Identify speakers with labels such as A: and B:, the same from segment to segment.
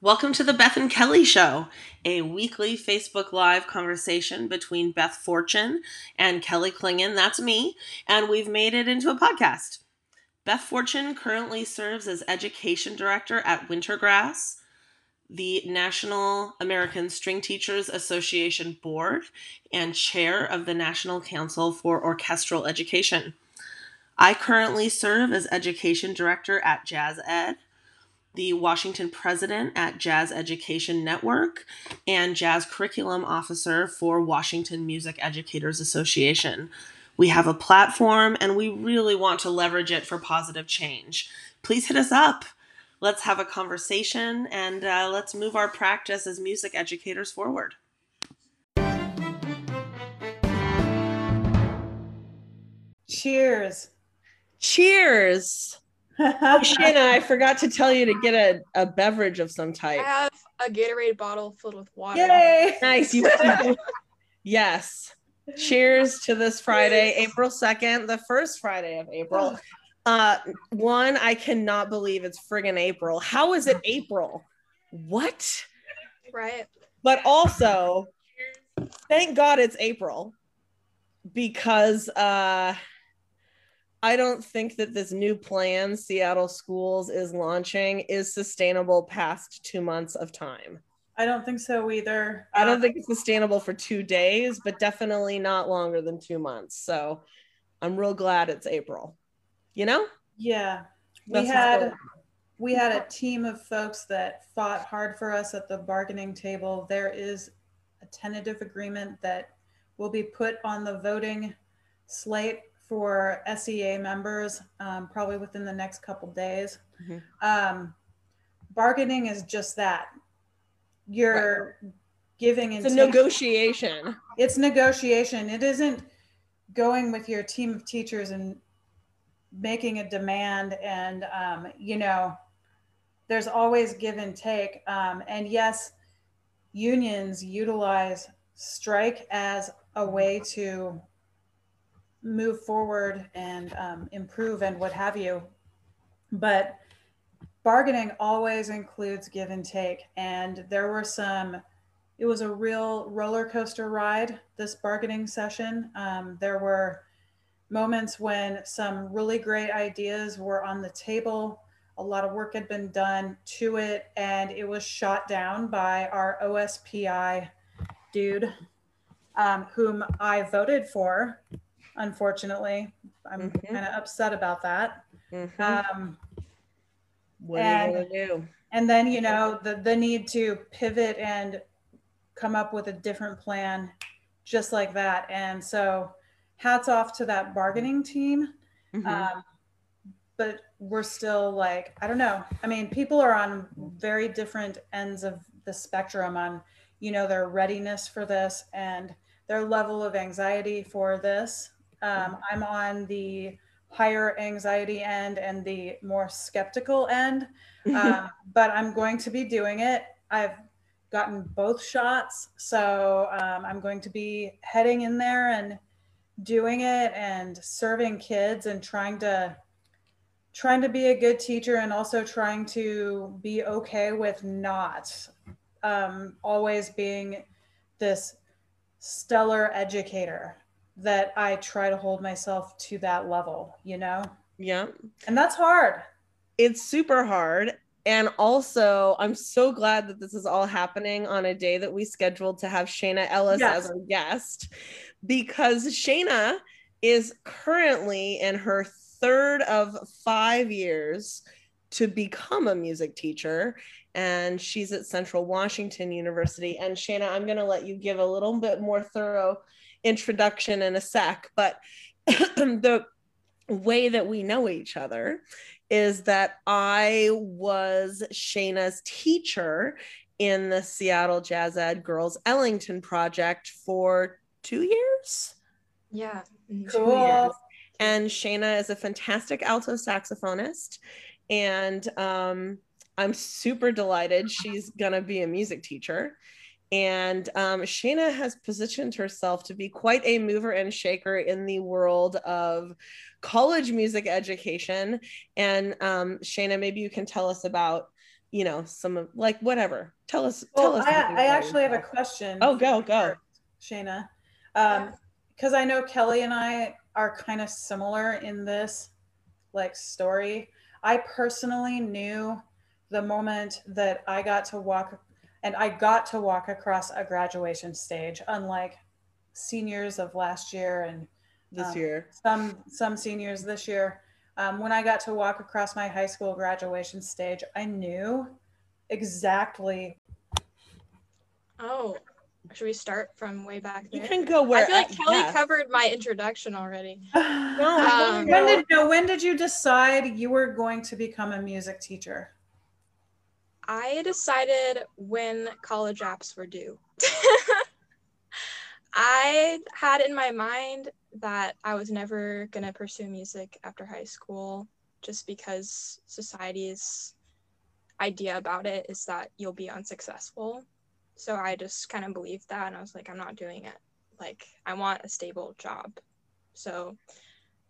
A: Welcome to the Beth and Kelly Show, a weekly Facebook Live conversation between Beth Fortune and Kelly Clingan. That's me. And we've made it into a podcast. Beth Fortune currently serves as Education Director at Wintergrass, the National American String Teachers Association Board, and Chair of the National Council for Orchestral Education. I currently serve as Education Director at Jazz Ed the Washington president at Jazz Education Network, and jazz curriculum officer for Washington Music Educators Association. We have a platform and we really want to leverage it for positive change. Please hit us up. Let's have a conversation and uh, let's move our practice as music educators forward.
B: Cheers.
C: Cheers. Shaina, I forgot to tell you to get a, a beverage of some type.
D: I have a Gatorade bottle filled with water.
B: Yay!
C: Nice. You yes. Cheers to this Friday, April 2nd, the first Friday of April. Uh, one, I cannot believe it's friggin' April. How is it April? What?
D: Right.
C: But also, thank God it's April because uh I don't think that this new plan Seattle Schools is launching is sustainable past two months of time.
B: I don't think so either.
C: I don't think it's sustainable for two days, but definitely not longer than two months. So I'm real glad it's April. You know?
B: Yeah. We
C: That's
B: had we had a team of folks that fought hard for us at the bargaining table. There is a tentative agreement that will be put on the voting slate for SEA members, um, probably within the next couple days.
C: Mhm.
B: Um, bargaining is just that. You're giving
C: It's a
B: and taking-
C: negotiation.
B: it's negotiation. It isn't going with your team of teachers and making a demand. And, um, you know, there's always give and take. Um, and yes, unions utilize strike as a way to move forward and um, improve and what have you. But bargaining always includes give and take. And there were some it was a real roller coaster ride this bargaining session um, there were moments when some really great ideas were on the table a lot of work had been done to it and it was shot down by our ospi dude um, whom i voted for unfortunately i'm
C: Mhm.
B: kind of upset about that
C: Mhm.
B: um,
C: what are you gonna do?
B: and then you know the the need to pivot and come up with a different plan just like that and so hats off to that bargaining team
C: Mhm.
B: um, but we're still like i don't know i mean people are on very different ends of the spectrum on you know their readiness for this and their level of anxiety for this um, i'm on the higher anxiety end and the more skeptical end um, but i'm going to be doing it. I've gotten both shots so um, i'm going to be heading in there and doing it and serving kids and trying to trying to be a good teacher and also trying to be okay with not um, always being this stellar educator that i try to hold myself to that level you know
C: yeah.
B: and that's hard
C: it's super hard. And also, I'm so glad that this is all happening on a day that we scheduled to have Shaina Ellis
B: Yes.
C: as our guest because Shaina is currently in her third of five years to become a music teacher. And she's at Central Washington University. And Shaina, I'm going to let you give a little bit more thorough introduction in a sec. But the way that we know each other is that I was Shaina's teacher in the Seattle Jazz Ed Girls Ellington project for two years.
D: Yeah. Mhm.
C: Two
B: Cool.
C: years. And Shaina is a fantastic alto saxophonist. And um, I'm super delighted she's going to be a music teacher. And um, Shaina has positioned herself to be quite a mover and shaker in the world of college music education. And um, Shaina, maybe you can tell us about you know, some of like whatever. Tell us.
B: Well,
C: tell us.
B: I, I actually have a question.
C: Oh, go go.
B: Shaina. Um, because I know Kelly and I are kind of similar in this like story. I personally knew the moment that I got to walk and I got to walk across a graduation stage, unlike seniors of last year and
C: This
B: Um,
C: year.
B: some some seniors this year. Um, when I got to walk across my high school graduation stage, I knew exactly
D: Oh, should we start from way back
C: You can go where
D: I feel like Kelly
C: yeah.
D: covered my introduction already.
C: No,
D: Um,
B: when did no, when did you decide you were going to become a music teacher?
D: I decided when college apps were due. I had in my mind that I was never going to pursue music after high school just because society's idea about it is that you'll be unsuccessful. So I just kind of believed that and I was like, I'm not doing it. Like, I want a stable job. So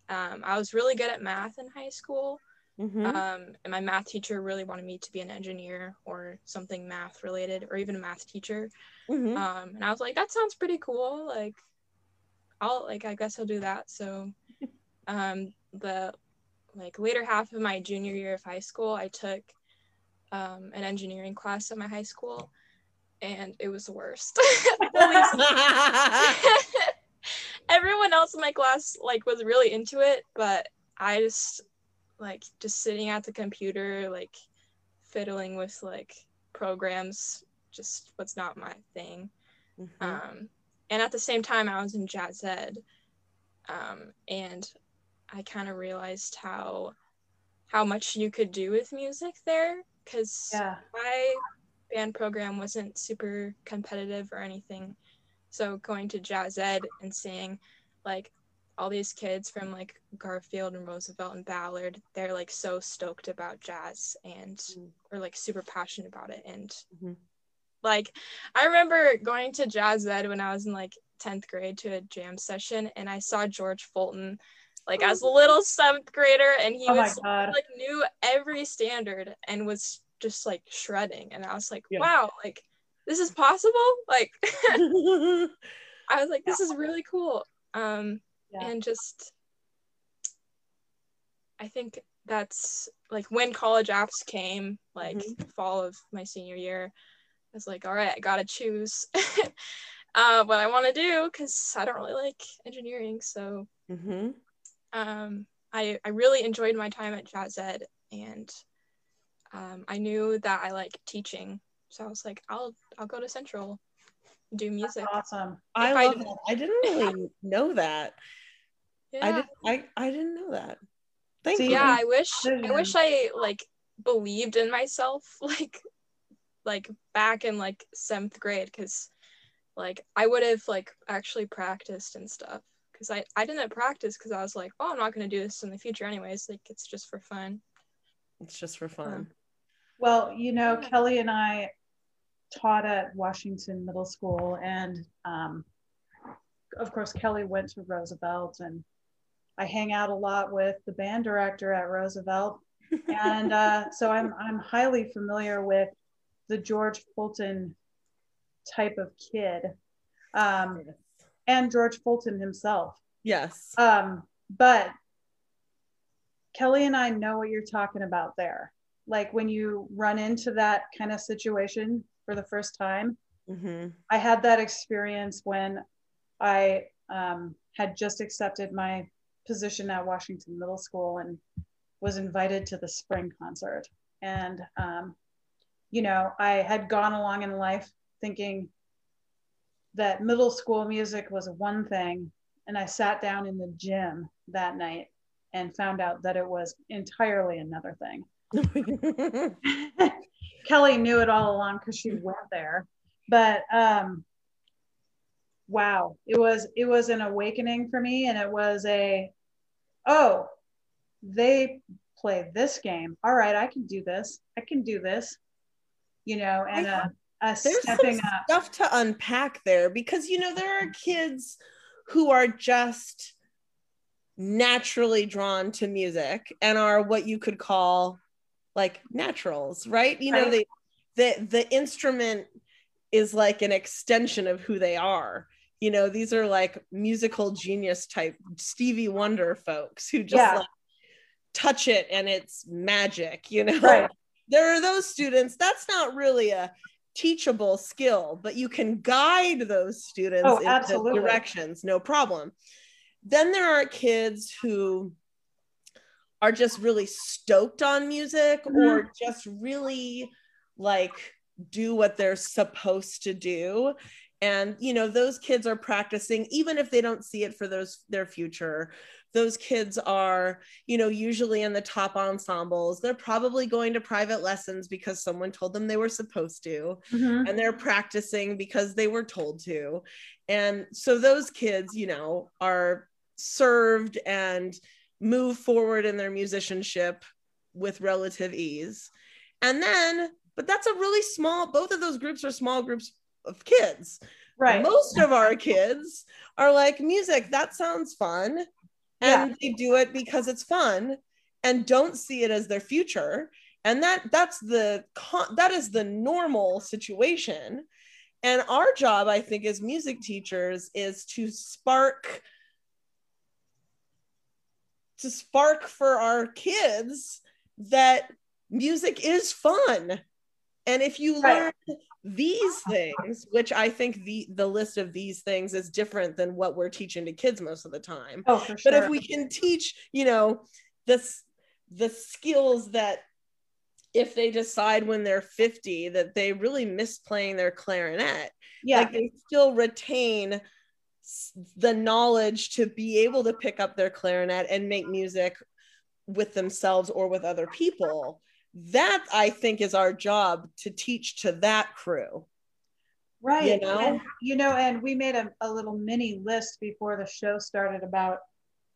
D: um, I was really good at math in high school.
C: Mhm.
D: Um, and my math teacher really wanted me to be an engineer or something math related, or even a math teacher.
C: Mhm.
D: Um, and I was like, that sounds pretty cool. Like, I'll like, I guess I'll do that. So, um, the like later half of my junior year of high school, I took um, an engineering class at my high school, and it was the worst. Everyone else in my class like was really into it but i just like just sitting at the computer like fiddling with like programs just was not my thing
C: Mhm.
D: um and at the same time i was in jazz ed um and i kind of realized how how much you could do with music there because
B: Yeah.
D: my band program wasn't super competitive or anything. So going to jazz ed and seeing like all these kids from like Garfield and Roosevelt and Ballard, they're like so stoked about jazz and
C: Mm.
D: are like super passionate about it. And
C: Mhm.
D: like I remember going to jazz ed when I was in like 10th grade to a jam session and I saw George Fulton like as a little seventh grader and he
B: Oh
D: was like knew every standard and was just like shredding and i was like
C: Yeah.
D: wow like this is possible like
C: Mm-hmm.
D: i was like this is really cool um
B: Yeah.
D: and just i think that's like when college apps came like
C: Mm-hmm.
D: fall of my senior year i was like all right i gotta choose uh what i want to do because i don't really like engineering so
C: Mhm.
D: um, I, I really enjoyed my time at Jazz Ed and um, I knew that I like teaching. So I was like, I'll I'll go to Central, do music.
B: Awesome.
C: I
D: If I-
C: love that. I didn't really know that.
D: Yeah,
C: I did I I didn't know that. Thank
B: See,
C: you.
D: yeah. I wish I wish I like believed in myself like like back in like seventh grade because like I would have like actually practiced and stuff because I I didn't practice because I was like, oh, I'm not gonna do this in the future anyways. Like it's just for fun.
C: It's just for fun.
B: Um, well, you know, Kelly and I taught at Washington Middle School, and um, of course, Kelly went to Roosevelt, and I hang out a lot with the band director at Roosevelt, and uh, so I'm I'm highly familiar with the George Fulton type of kid, um, and George Fulton himself.
C: Yes.
B: Um, but Kelly and I know what you're talking about there. Like when you run into that kind of situation for the first time.
C: Mhm.
B: I had that experience when I um, had just accepted my position at Washington Middle School and was invited to the spring concert. And, um, you know, I had gone along in life thinking that middle school music was one thing. And I sat down in the gym that night and found out that it was entirely another thing. Kelly knew it all along because she went there. But um, wow, it was it was an awakening for me, and it was a oh, they play this game. All right, I can do this. I can do this. You know, and a, a
C: There's
B: stepping
C: some
B: up.
C: stuff to unpack there because you know there are kids who are just naturally drawn to music and are what you could call like naturals right you know they the the instrument is like an extension of who they are you know these are like musical genius type stevie wonder folks who just
B: Yeah.
C: like touch it and it's magic you know
B: Right.
C: there are those students that's not really a teachable skill but you can guide those students
B: Oh,
C: into
B: absolutely.
C: directions no problem then there are kids who are just really stoked on music
B: Mhm.
C: or just really like do what they're supposed to do and you know those kids are practicing even if they don't see it for those their future those kids are you know usually in the top ensembles they're probably going to private lessons because someone told them they were supposed to
B: Mhm.
C: and they're practicing because they were told to and so those kids you know are served and move forward in their musicianship with relative ease. And then but that's a really small both of those groups are small groups of kids.
B: Right.
C: most of our kids are like music that sounds fun. And they do it because it's fun and don't see it as their future. And that that's the con- that is the normal situation. And our job i think as music teachers is to spark to spark for our kids that music is fun and if you
B: Right.
C: learn these things which i think the the list of these things is different than what we're teaching to kids most of the time
B: Oh, for sure.
C: but if we can teach you know this the skills that if they decide when they're 50 that they really miss playing their clarinet
B: yeah.
C: like they still retain the knowledge to be able to pick up their clarinet and make music with themselves or with other people that i think is our job to teach to that crew
B: Right.
C: you know?
B: And, you know, and we made a, a little mini list before the show started about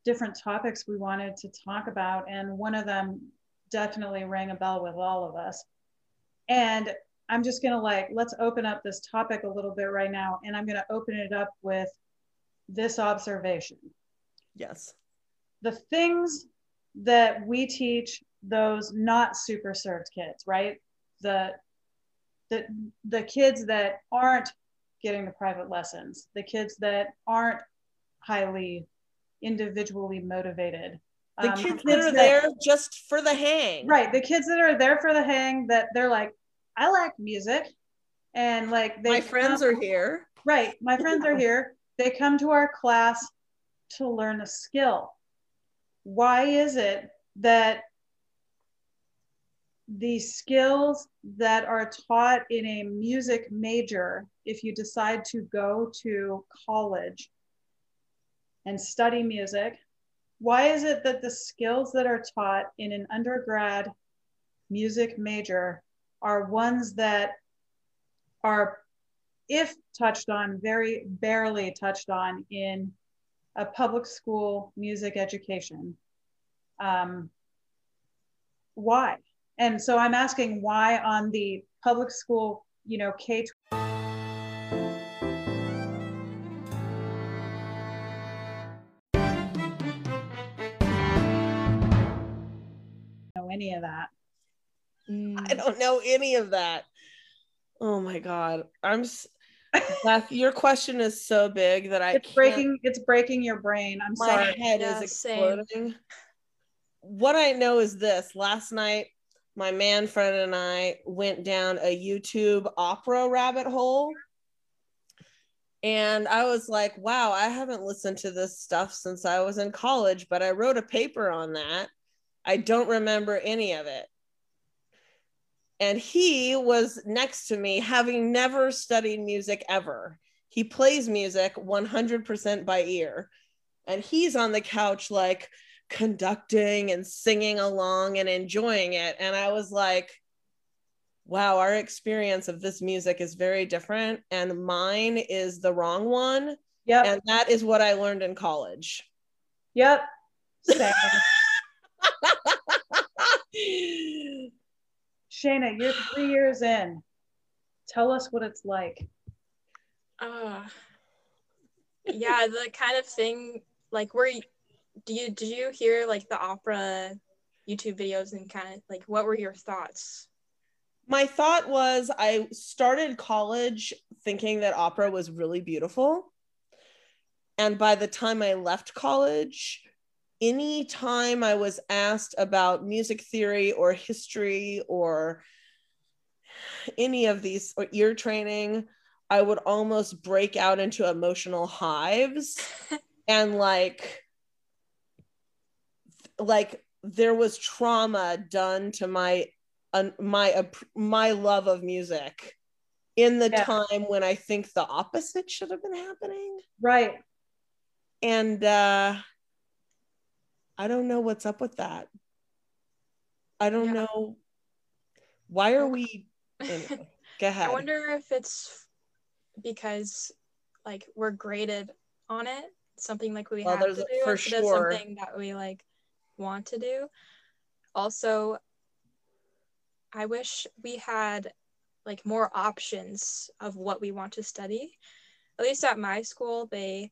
B: different topics we wanted to talk about. And one of them definitely rang a bell with all of us. And I'm just going to like, let's open up this topic a little bit right now. And I'm going to open it up with this observation.
C: yes
B: The things that we teach those not super served kids, right? The the the kids that aren't getting the private lessons, the kids that aren't highly individually motivated.
C: the
B: um,
C: kids that are there just for the hang
B: Right, the kids that are there for the hang that they're like, I like music. And like they
C: my friends
B: come-
C: are here
B: Right. My friends are here. They come to our class to learn a skill. Why is it that the skills that are taught in a music major, if you decide to go to college and study music, why is it that the skills that are taught in an undergrad music major are ones that are if touched on, very barely touched on in a public school music education. Um, why? And so I'm asking why on the public school, you know, K know any of that.
C: I don't know any of that. Oh my god. I'm s- Beth, your question is so big that I
B: It's
C: can't-
B: breaking. It's breaking your brain. I'm
C: my
B: sorry.
C: head
D: Yeah,
C: is
D: same.
C: exploding. What I know is this. Last night, my man friend and I went down a YouTube opera rabbit hole. And I was like, wow, I haven't listened to this stuff since I was in college, but I wrote a paper on that. I don't remember any of it. And he was next to me, having never studied music ever. He plays music 100% by ear. And he's on the couch, like conducting and singing along and enjoying it. And I was like, wow, our experience of this music is very different. And mine is the wrong one.
B: Yep.
C: And that is what I learned in college.
B: Yep. Same. Shaina, you're three years in. Tell us what it's like.
D: Uh, yeah, the kind of thing like where do you did you hear like the opera YouTube videos and kind of like what were your thoughts?
C: My thought was I started college thinking that opera was really beautiful. And by the time I left college, any time I was asked about music theory or history or any of these or ear training, I would almost break out into emotional hives and like like there was trauma done to my uh, my my love of music in the yeah. time when I think the opposite should have been happening.
B: Right.
C: And uh I don't know what's up with that. I don't yeah. know why are we anyway, go ahead.
D: I wonder if it's because like we're graded on it, something like we well, have to do for sure. something that we like want to do. Also, I wish we had like more options of what we want to study. At least at my school, they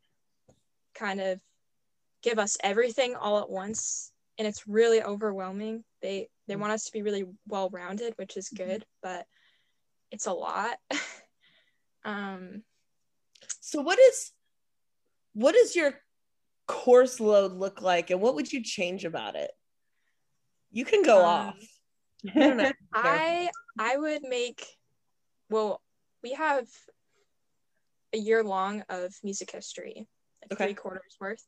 D: kind of give us everything all at once and it's really overwhelming. They they want us to be really well rounded, which is mm-hmm. good, but it's a lot. um
C: so what is what does your course load look like and what would you change about it? You can go um, off.
D: I, I I would make well, we have a year long of music history, like okay. three quarters worth.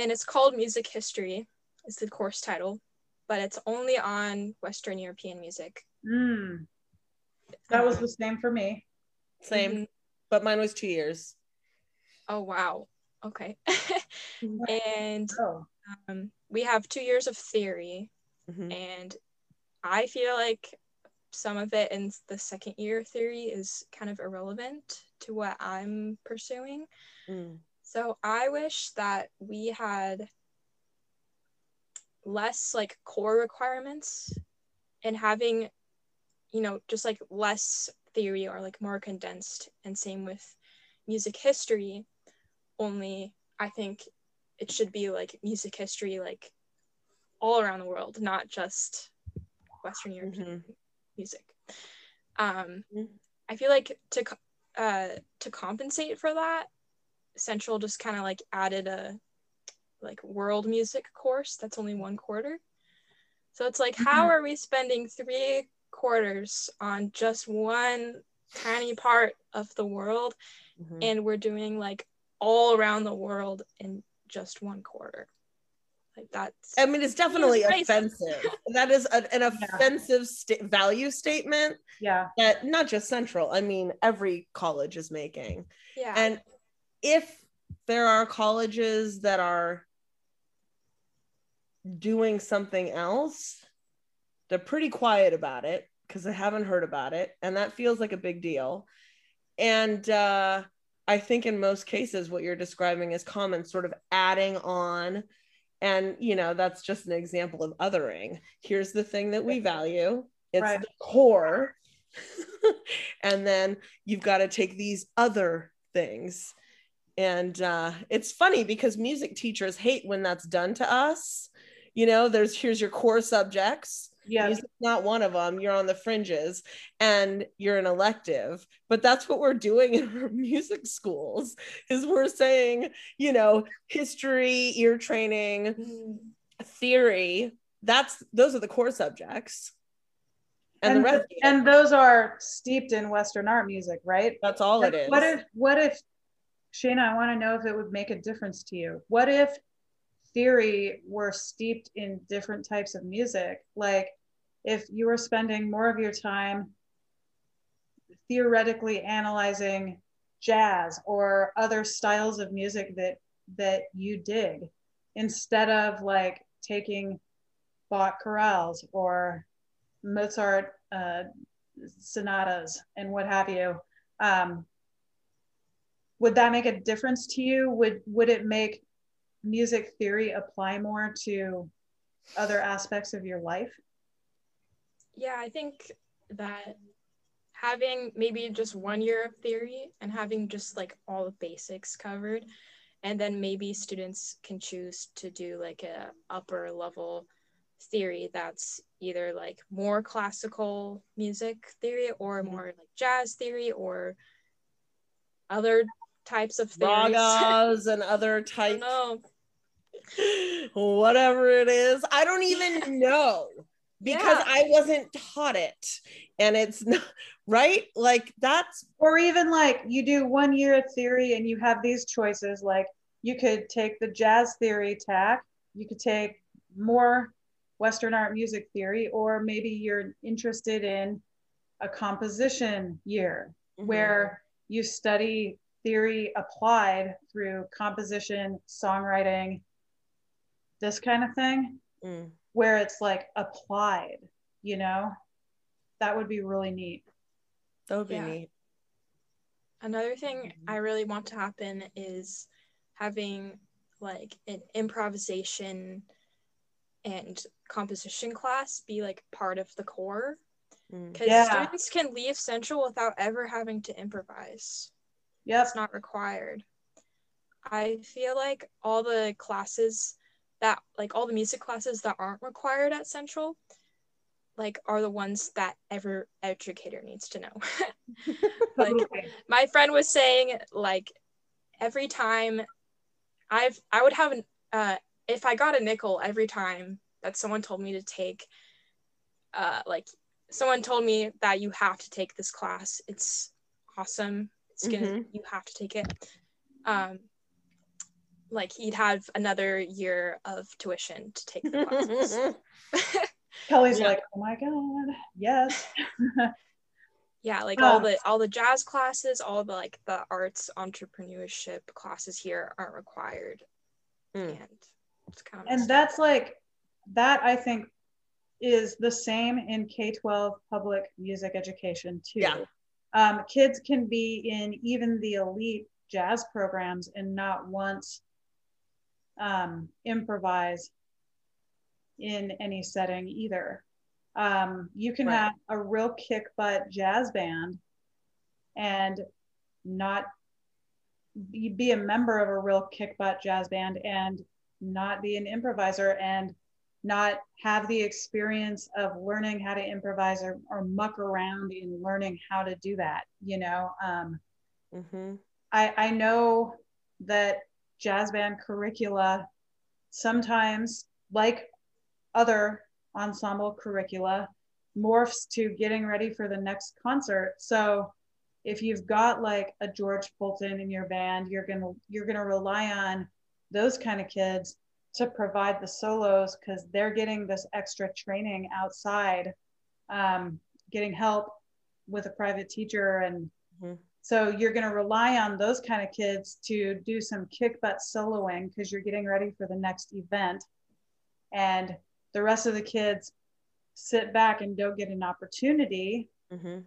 D: And it's called Music History, It's the course title, but it's only on Western European music.
B: Mm. That um, was the same for me.
C: Same, mm-hmm. but mine was two years.
D: Oh, wow. Okay. and oh. um, we have two years of theory, mm-hmm. and I feel like some of it in the second year theory is kind of irrelevant to what I'm pursuing. Mm. So I wish that we had less like core requirements and having, you know, just like less theory or like more condensed. And same with music history, only I think it should be like music history, like all around the world, not just Western European mm-hmm. music. Um, mm-hmm. I feel like to uh, to compensate for that, Central just kind of like added a like world music course that's only one quarter. So it's like, mm-hmm. how are we spending three quarters on just one tiny part of the world? Mm-hmm. And we're doing like all around the world in just one quarter. Like that's.
C: I mean, it's definitely offensive. that is a, an offensive sta- value statement.
B: Yeah.
C: That not just Central. I mean, every college is making.
D: Yeah.
C: And if there are colleges that are doing something else, they're pretty quiet about it because I haven't heard about it, and that feels like a big deal. And uh, I think in most cases, what you're describing is common, sort of adding on and you know that's just an example of othering here's the thing that we value it's right. the core and then you've got to take these other things and uh, it's funny because music teachers hate when that's done to us. You know there's here's your core subjects.
B: Yeah.
C: Music's not one of them you're on the fringes and you're an elective. But that's what we're doing in our music schools is we're saying you know history ear training mm. theory that's those are the core subjects.
B: And, and the rest and those are steeped in western art music right?
C: That's all like, it is.
B: what if what if shaina i want to know if it would make a difference to you what if theory were steeped in different types of music. Like if you were spending more of your time theoretically analyzing jazz or other styles of music that that you dig instead of like taking Bach chorales or Mozart uh, sonatas and what have you. Um, would that make a difference to you? Would would it make music theory apply more to other aspects of your life?
D: Yeah, I think that having maybe just one year of theory and having just like all the basics covered and then maybe students can choose to do like a upper level theory that's either like more classical music theory or
C: Mhm.
D: more like jazz theory or other types of theories.
C: ragas and other types
D: know.
C: whatever it is i don't even know because
D: Yeah.
C: i wasn't taught it and it's not right like that's
B: or even like you do one year of theory and you have these choices like you could take the jazz theory tack you could take more western art music theory or maybe you're interested in a composition year
C: Mm-hmm.
B: where you study theory applied through composition songwriting this kind of thing
C: Mm.
B: where it's like applied you know that would be really neat
C: that would be
D: Yeah.
C: neat
D: Another thing
C: Mhm.
D: I really want to happen is having like an improvisation and composition class be like part of the core
C: Mm.
D: because
B: Yeah.
D: students can leave central without ever having to improvise.
B: Yep
D: It's not required. I feel like all the classes that like all the music classes that aren't required at central like are the ones that every educator needs to know. like my friend was saying like every time i've i would have an uh if i got a nickel every time that someone told me to take uh like someone told me that you have to take this class it's awesome it's gonna
C: Mhm.
D: you have to take it um like he'd have another year of tuition to take the classes
B: Kelly's
C: Yeah.
B: like, oh my god, yes.
D: yeah like all the all the jazz classes all the like the arts entrepreneurship classes here aren't required
C: Mm.
D: and it's kind of
B: and that's like that I think is the same in K-12 public music education too.
C: Yeah.
B: Um, kids can be in even the elite jazz programs and not once um, improvise in any setting either. Um, you can
C: Right.
B: have a real kick butt jazz band and not be, be a member of a real kick butt jazz band and not be an improviser and not have the experience of learning how to improvise or, or muck around in learning how to do that you know um,
C: Mhm.
B: I, I know that jazz band curricula sometimes, like other ensemble curricula, morphs to getting ready for the next concert. So if you've got like a George Fulton in your band, you're gonna you're gonna rely on those kind of kids to provide the solos because they're getting this extra training outside, um, getting help with a private teacher and
C: Mhm.
B: so you're going to rely on those kind of kids to do some kick butt soloing because you're getting ready for the next event. And the rest of the kids sit back and don't get an opportunity.
C: Mhm.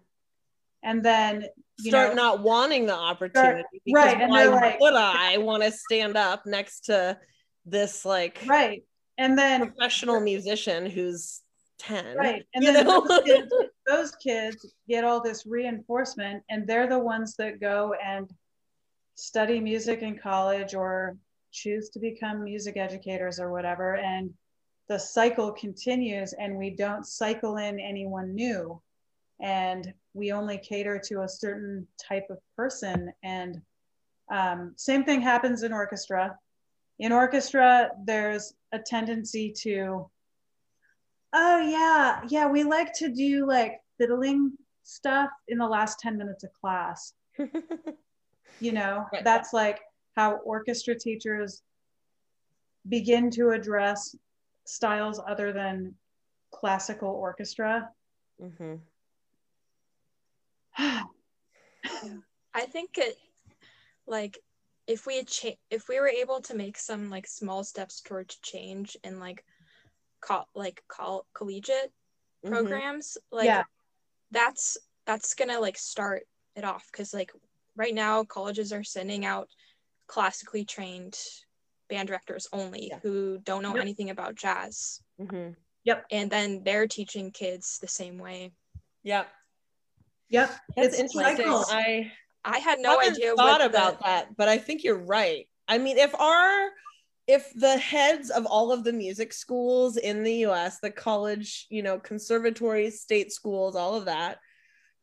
B: And then, you
C: start
B: know,
C: not wanting the opportunity because
B: right, and
C: why
B: like-
C: would I want to stand up next to this like
B: right. And then,
C: professional musician who's 10
B: right. And then those, kids, those kids get all this reinforcement and they're the ones that go and study music in college or choose to become music educators or whatever. And the cycle continues and we don't cycle in anyone new. And we only cater to a certain type of person. And um, same thing happens in orchestra. In orchestra, there's a tendency to, oh, yeah, yeah, we like to do like fiddling stuff in the last 10 minutes of class you know
C: Right.
B: that's like how orchestra teachers begin to address styles other than classical orchestra
C: Mm-hmm.
D: I think it like if we had cha- if we were able to make some like small steps towards change in like col- like col- collegiate
C: Mhm.
D: programs like
B: Yeah.
D: that's that's gonna like start it off because like right now colleges are sending out classically trained band directors only
C: Yeah.
D: who don't know
B: Yep.
D: anything about jazz
C: Mhm.
D: and then they're teaching kids the same way
C: yeah
B: yep
C: that's
B: it's
C: interesting
B: cycles.
C: i
D: i had no
C: haven't
D: idea
C: thought
D: what the-
C: about that but i think you're right i mean if our if the heads of all of the music schools in the US, the college, you know, conservatories, state schools, all of that,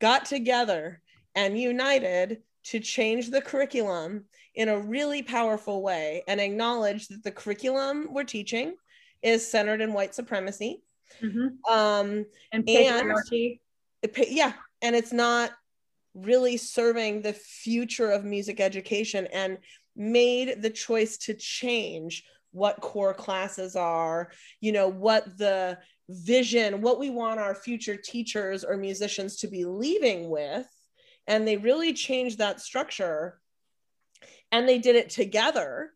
C: got together and united to change the curriculum in a really powerful way and acknowledge that the curriculum we're teaching is centered in white supremacy.
B: Mm-hmm.
C: Um,
B: And patriarchy.
C: pa- yeah and it's not really serving the future of music education and made the choice to change what core classes are you know what the vision what we want our future teachers or musicians to be leaving with. And they really changed that structure. And they did it together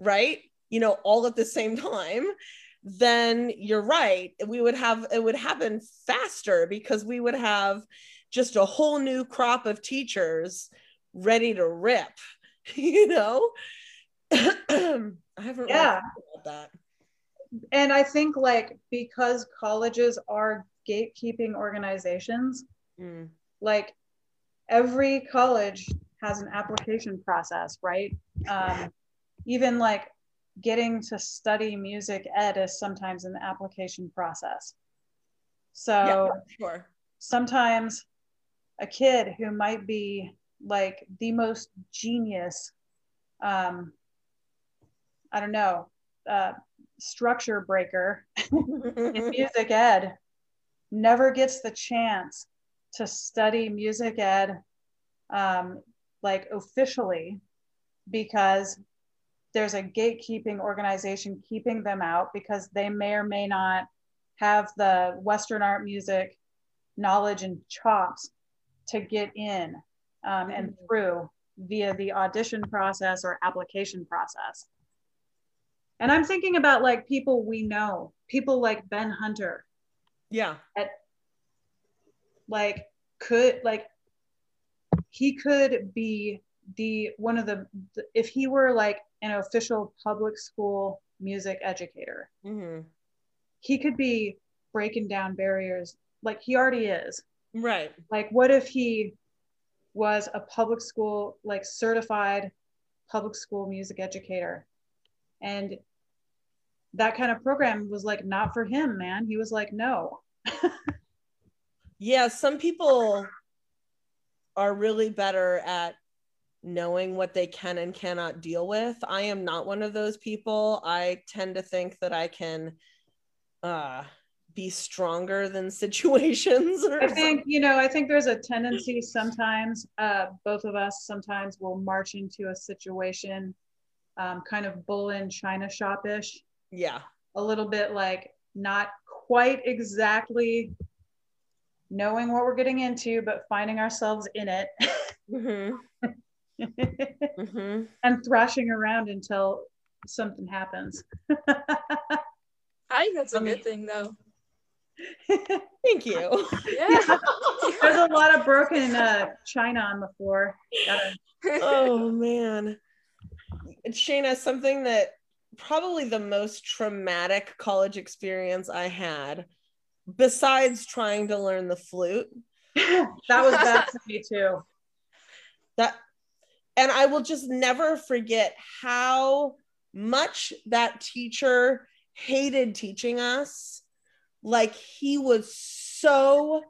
C: right? You know all at the same time. Then you're right. We would have it would happen faster because we would have just a whole new crop of teachers ready to rip you know i haven't really
B: Yeah.
C: thought about that
B: And I think like because colleges are gatekeeping organizations,
C: Mm.
B: like every college has an application process, right? Um, even like getting to study music ed is sometimes an application process. So
C: yeah sure
B: sometimes a kid who might be like the most genius, um, I don't know, uh, structure breaker in music ed never gets the chance to study music ed um, like officially because there's a gatekeeping organization keeping them out because they may or may not have the western art music knowledge and chops to get in um, and through via the audition process or application process. And i'm thinking about like people we know people like ben hunter.
C: Yeah.
B: At, like could like he could be the one of the if he were like an official public school music educator
C: Mhm.
B: he could be breaking down barriers like he already is
C: right.
B: Like what if he was a public school like certified public school music educator? And that kind of program was like not for him man. He was like no.
C: Yeah some people are really better at knowing what they can and cannot deal with. I am not one of those people. I tend to think that i can uh be stronger than situations or
B: I think, you know, I think there's a tendency sometimes, uh, both of us sometimes will march into a situation um, kind of bull in China shopish,
C: yeah.
B: A little bit like not quite exactly knowing what we're getting into, but finding ourselves in it.
C: Hmm hmm
B: and thrashing around until something happens.
D: I think that's a good thing though.
C: thank you
D: Yeah.
B: There's a lot of broken uh, china on the floor. Gotta-
C: oh man shaina something that probably the most traumatic college experience i had besides trying to learn the flute
B: that was bad for me too.
C: that and i will just never forget how much that teacher hated teaching us like he was so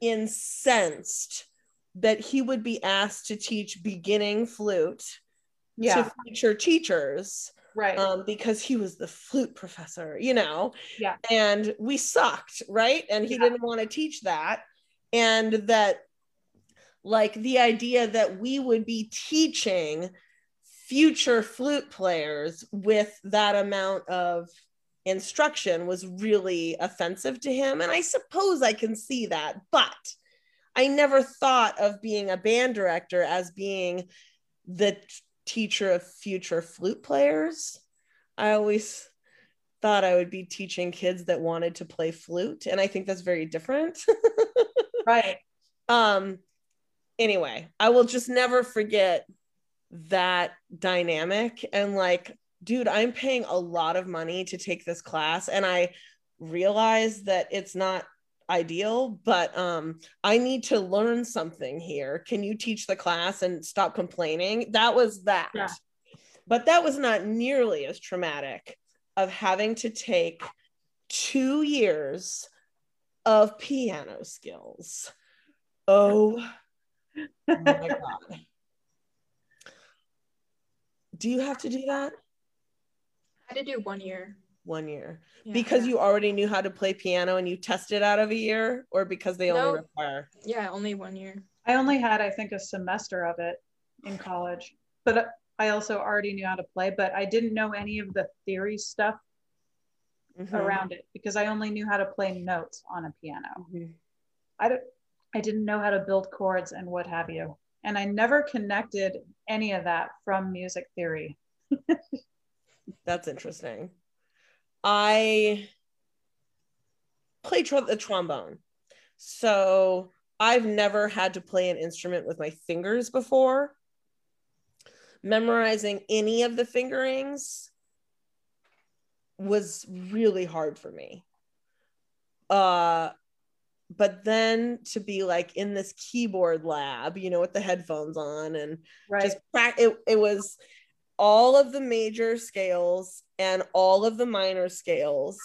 C: incensed that he would be asked to teach beginning flute
B: Yeah,
C: to future teachers
B: right.
C: um, because he was the flute professor, you know?
B: Yeah.
C: And we sucked, right? And he
B: Yeah.
C: didn't want to teach that. And that, like, the idea that we would be teaching future flute players with that amount of instruction was really offensive to him. And I suppose I can see that. But I never thought of being a band director as being the t- teacher of future flute players. I always thought I would be teaching kids that wanted to play flute, and I think that's very different.
B: right.
C: um anyway, I will just never forget that dynamic and like dude, I'm paying a lot of money to take this class and I realize that it's not ideal, but um I need to learn something here. Can you teach the class and stop complaining? That was that.
B: Yeah.
C: but that was not nearly as traumatic of having to take two years of piano skills. Oh my God. Do you have to do that?
D: I had to do one year.
C: One year.
D: Yeah.
C: Because you already knew how to play piano and you tested out of a year, or because they only require?
D: Yeah, only one year.
B: I only had, I think, a semester of it in college, but I also already knew how to play, but I didn't know any of the theory stuff
C: Mhm.
B: around it because I only knew how to play notes on a piano.
C: Mhm.
B: I, don't, I didn't know how to build chords and what have you. And I never connected any of that from music theory.
C: That's interesting. I play tr- the trombone. So I've never had to play an instrument with my fingers before. Memorizing any of the fingerings was really hard for me. Uh but then to be like in this keyboard lab, you know, with the headphones on and
B: Right.
C: just prac- it, it was all of the major scales and all of the minor scales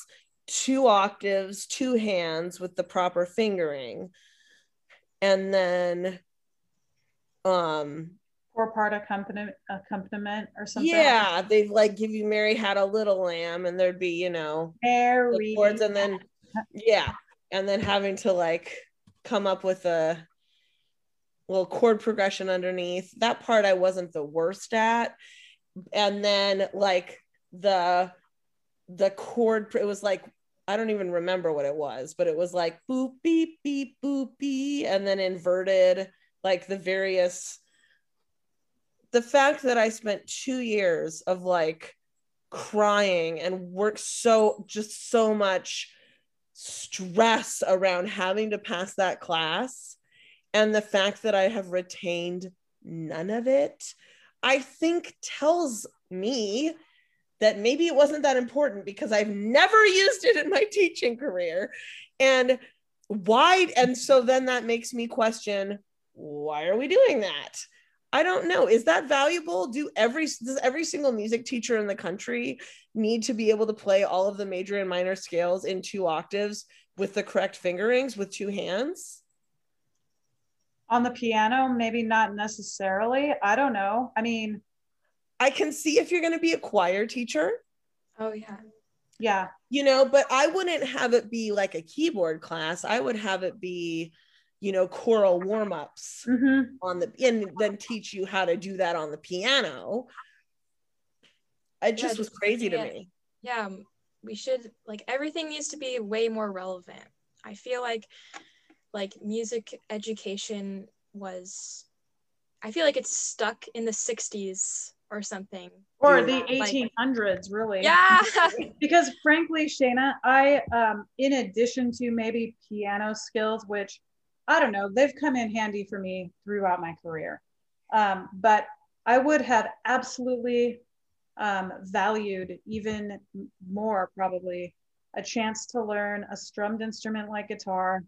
C: two octaves two hands with the proper fingering and then um
B: Four part accompaniment, accompaniment or something.
C: yeah they'd like give you mary had a little lamb and there'd be you know
B: Very.
C: chords and then yeah and then having to like come up with a little chord progression underneath that part i wasn't the worst at and then like the the chord it was like i don't even remember what it was but it was like boop beep beep boop beep and then inverted like the various the fact that i spent two years of like crying and worked so just so much stress around having to pass that class and the fact that I have retained none of it, I think tells me that maybe it wasn't that important because I've never used it in my teaching career. And why? And so then that makes me question why are we doing that? I don't know. Is that valuable? Do every does every single music teacher in the country need to be able to play all of the major and minor scales in two octaves with the correct fingerings with two hands?
B: On the piano, maybe not necessarily. I don't know. I mean,
C: I can see if you're going to be a choir teacher,
D: Oh yeah.
B: yeah.
C: you know, but I wouldn't have it be like a keyboard class. I would have it be, you know, choral warm ups
B: hmm
C: on the, and then teach you how to do that on the piano. It just was
D: just
C: crazy to
D: yeah.
C: me.
D: yeah we should like everything needs to be way more relevant i feel like like music education was i feel like it's stuck in the 60s or something.
B: Or the
D: Like-
B: 1800s, really.
D: yeah.
B: Because frankly Shaina, i um in addition to maybe piano skills which i don't know they've come in handy for me throughout my career. Um, but i would have absolutely um, valued even more probably a chance to learn a strummed instrument like guitar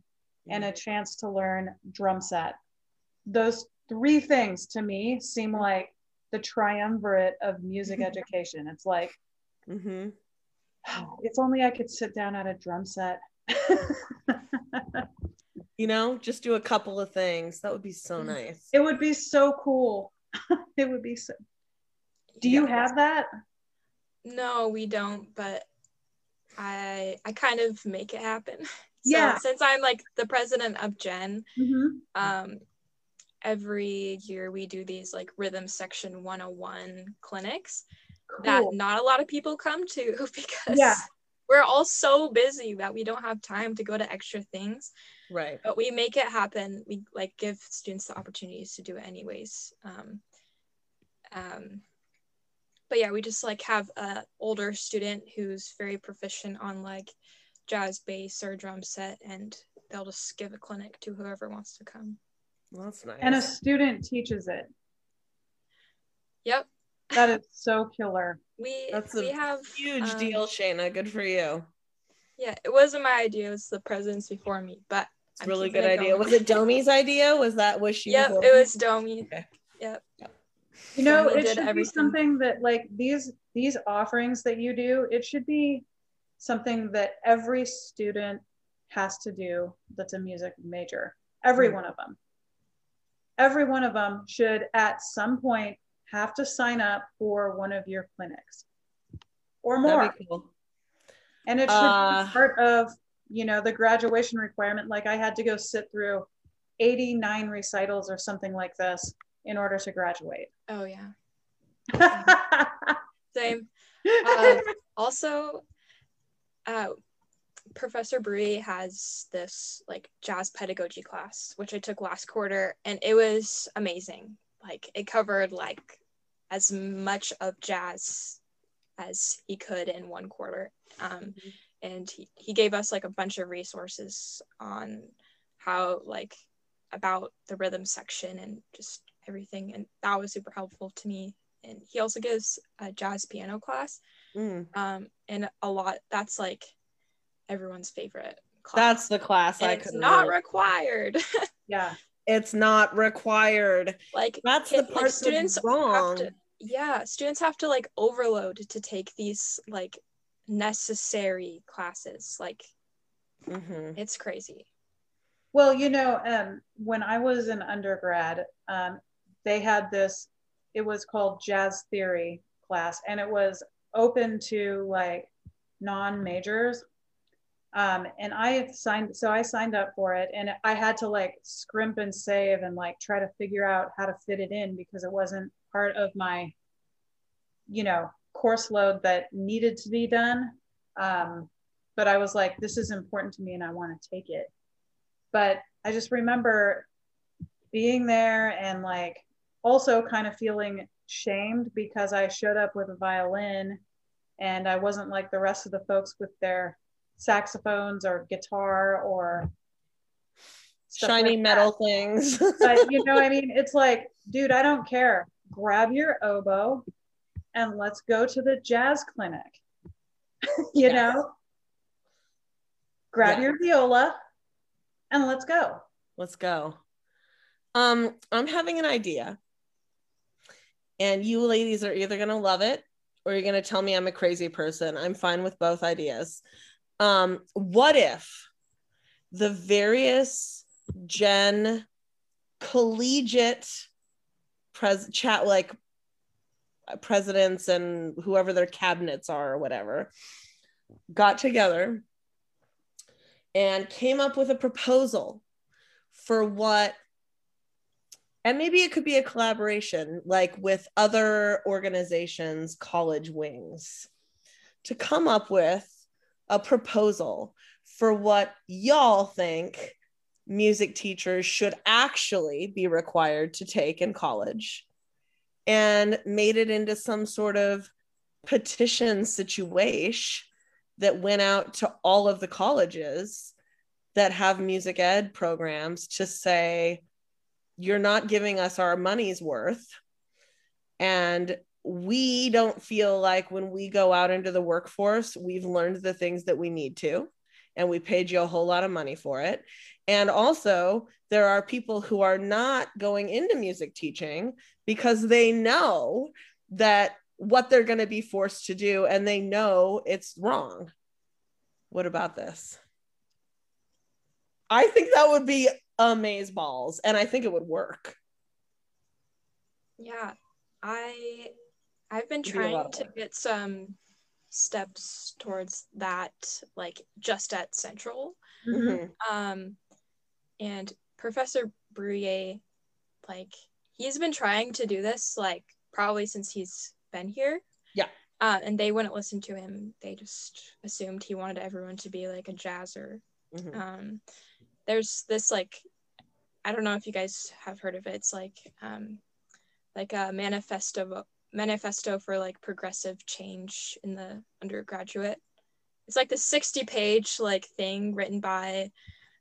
B: and a chance to learn drum set those three things to me seem like the triumvirate of music education it's like
C: hmm
B: if only I could sit down at a drum set.
C: You know, just do a couple of things. That would be so
B: Mm.
C: nice.
B: it would be so cool. it would be so. Do you
D: Yeah.
B: have that?
D: no we don't but i i kind of make it happen so
B: Yeah.
D: since i'm like the president of JEN
B: Mm-hmm.
D: um every year we do these like rhythm section 101 clinics that not a lot of people come to because
B: Yeah.
D: we're all so busy that we don't have time to go to extra things
C: Right.
D: but we make it happen we like give students the opportunities to do it anyways um, um, but yeah we just like have a older student who's very proficient on like jazz bass or drum set and they'll just give a clinic to whoever wants to come
C: Well, that's nice.
B: And a student teaches it.
D: yep
B: That is so killer.
D: we
C: That's
D: we
C: a
D: have
C: huge
D: um,
C: deal, Shaina. Good for you.
D: yeah it wasn't my idea it was the presidents before me but
C: It's a
D: I'm
C: really good idea.
D: going.
C: Was it Domi's idea? Was that was she?
D: yep
C: before?
D: it was domi
C: Okay.
D: yep
B: You know,
D: Family
B: it
D: did
B: should be something that like these these offerings that you do, it should be something that every student has to do that's a music major. Every
C: Mm.
B: one of them. Every one of them should at some point have to sign up for one of your clinics or more.
C: That'd be cool.
B: And it should
C: Uh,
B: be part of, you know, the graduation requirement. Like I had to go sit through 89 recitals or something like this in order to graduate.
D: Oh yeah. Same. Uh, also, uh, Professor Bruya has this like jazz pedagogy class, which I took last quarter, and it was amazing. Like it covered like as much of jazz as he could in one quarter. Um, and he, he gave us like a bunch of resources on how like about the rhythm section and just everything and that was super helpful to me and he also gives a jazz piano class
C: Mm.
D: um and a lot that's like everyone's favorite class
C: That's the class
D: and
C: I
D: it's
C: could
D: not required
B: yeah.
C: It's not required.
D: like
C: That's
D: it-
C: the
D: like,
C: part that's
D: students
C: wrong.
D: have to yeah students have to like overload to take these like necessary classes like
C: Mhm.
D: it's crazy
B: Well, you know, um, when I was an undergrad, um, they had this, it was called jazz theory class, and it was open to like non majors. Um, and I signed, so I signed up for it, and I had to like scrimp and save and like try to figure out how to fit it in because it wasn't part of my, you know, course load that needed to be done. Um, but I was like, this is important to me and I want to take it but I just remember being there and like also kind of feeling shamed because I showed up with a violin and I wasn't like the rest of the folks with their saxophones or guitar or
C: Shiny
B: like
C: metal things.
B: But you know, I mean, it's like, dude, I don't care. Grab your oboe and let's go to the jazz clinic. you
C: Yes.
B: know, grab
C: Yeah.
B: your viola and let's go.
C: Let's go. Um, I'm having an idea. And you ladies are either gonna love it or you're gonna tell me I'm a crazy person. I'm fine with both ideas. Um, what if the various JEN collegiate pres chat like presidents and whoever their cabinets are or whatever got together and came up with a proposal for what and maybe it could be a collaboration like with other organizations college wings to come up with a proposal for what y'all think music teachers should actually be required to take in college and made it into some sort of petition situation that went out to all of the colleges that have music ed programs to say, you're not giving us our money's worth. And we don't feel like when we go out into the workforce, we've learned the things that we need to, and we paid you a whole lot of money for it. And also, there are people who are not going into music teaching because they know that what they're going to be forced to do and they know it's wrong. What about this? I think that would be amaze balls and I think it would work.
D: Yeah, I I've been
C: It'd be
D: trying
C: of
D: to get some steps towards that, like just at Central.
C: Mhm.
D: Um, and Professor Bruya, like he's been trying to do this like probably since he's been here.
C: Yeah.
D: Uh, and they wouldn't listen to him. They just assumed he wanted everyone to be like a jazzer.
C: Mhm.
D: Um, there's this like, I don't know if you guys have heard of it. It's like, um, like a manifesto manifesto for like progressive change in the undergraduate. It's like the 60 page like thing written by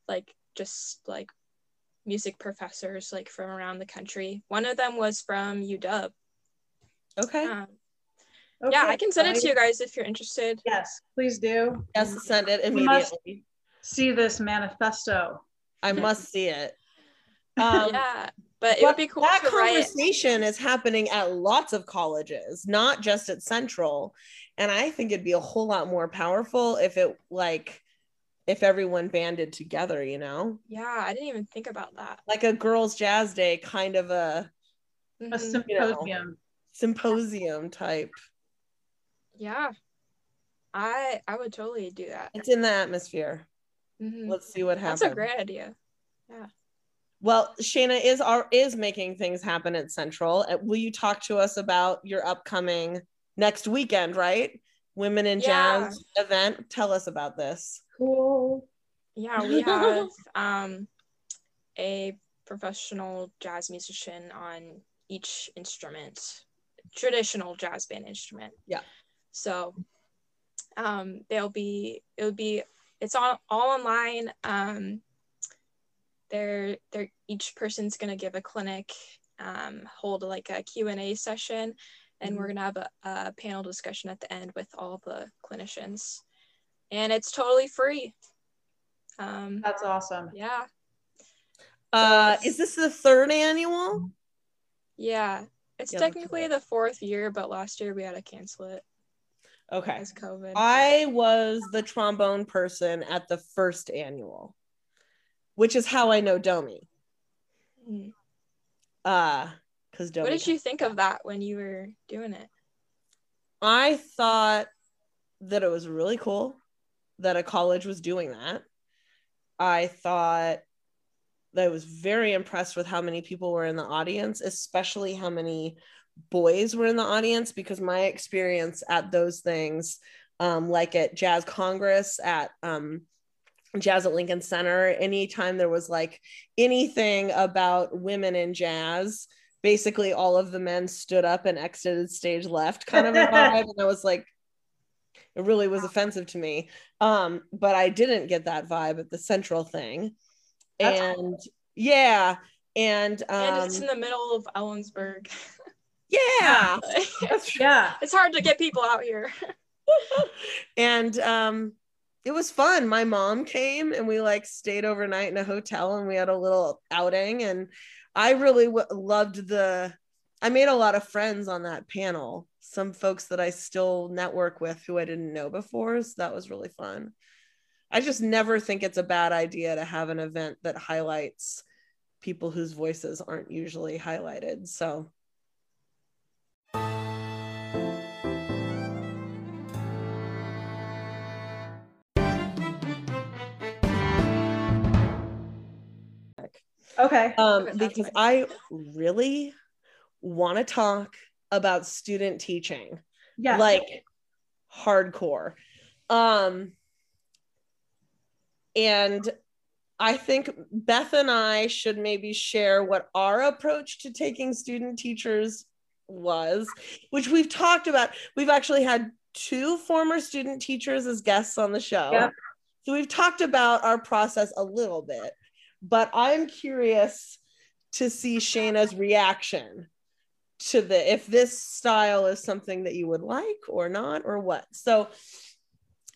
D: like just like music professors like from around the country. One of them was from UW.
C: Okay.
D: Um, yeah, I can send it to you guys if you're interested.
B: Yes, please do.
C: Yes, send it immediately.
B: See this manifesto.
C: I must see it. Um,
D: yeah, But it would be cool
C: that
D: to write.
C: conversation is happening at lots of colleges, not just at Central. And I think it'd be a whole lot more powerful if it like if everyone banded together, you know,
D: Yeah, I didn't even think about that.
C: like a girls' jazz day, kind of a
B: A
D: Mhm.
B: symposium.
C: symposium type.
D: Yeah, I I would totally do that.
C: It's in the atmosphere.
D: Mhm.
C: Let's see what happens.
D: That's a great idea. Yeah.
C: Well, Shaina is are is making things happen at Central. Uh, Will you talk to us about your upcoming next weekend, right? Women in
D: Yeah.
C: Jazz event. Tell us about this.
B: Cool.
D: Yeah, we have um a professional jazz musician on each instrument, traditional jazz band instrument.
C: Yeah.
D: So um they'll be it'll be it's all all online. Um they're they're each person's gonna give a clinic, um, hold like a Q&A session, and we're gonna have a, a panel discussion at the end with all the clinicians. And it's totally free. Um
B: That's awesome.
D: yeah.
C: Uh,
D: it's-
C: is this the third annual?
D: Yeah, it's
C: Yeah,
D: technically
C: right.
D: the fourth year, but last year we had to cancel it
C: Okay.
D: as COVID.
C: I was the trombone person at the first annual, which is how I know Domi.
D: Mm.
C: Uh, because Domi.
D: What did you think of that when you were doing it?
C: I thought that it was really cool that a college was doing that. I thought that I was very impressed with how many people were in the audience, especially how many boys were in the audience, because my experience at those things, um, like at Jazz Congress, at um, Jazz at Lincoln Center, anytime there was like anything about women in jazz, basically all of the men stood up and exited stage left kind of a vibe. and I was like, it really was offensive to me. Um, but I didn't get that vibe at the central thing.
B: That's
C: and yeah, and
D: and
C: um
D: it's in the middle of Ellensburg.
C: yeah.
B: Yeah.
D: it's hard to get people out here.
C: and um it was fun. My mom came and we like stayed overnight in a hotel and we had a little outing. And i really w- loved the i made a lot of friends on that panel. Some folks that i still network with who i didn't know before. So that was really fun. I just never think it's a bad idea to have an event that highlights people whose voices aren't usually highlighted. So
B: Okay.
C: um,
D: Okay,
C: because. I really want to talk about student teaching,
B: Yeah.
C: like hardcore. Um, and I think Beth and I should maybe share what our approach to taking student teachers was, which we've talked about. We've actually had two former student teachers as guests on the show.
B: Yep.
C: So we've talked about our process a little bit, but I'm curious to see Shaina's reaction to the if this style is something that you would like or not or what. So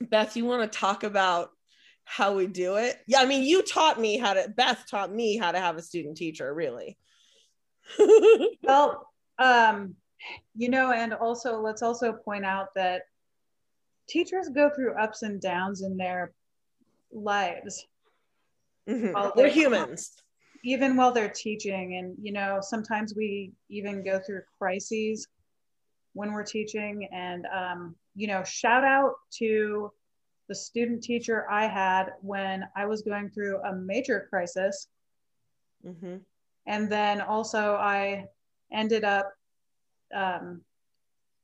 C: Beth, you want to talk about how we do it? Yeah, I mean, you taught me how to Beth taught me how to have a student teacher, really.
B: Well, um, you know, and also let's also point out that teachers go through ups and downs in their lives,
C: Mhm.
B: Well,
C: They're
B: they-
C: humans.
B: even while they're teaching. And, you know, sometimes we even go through crises when we're teaching. And, um, you know, shout out to the student teacher I had when I was going through a major crisis.
C: Mhm.
B: and then also I ended up um,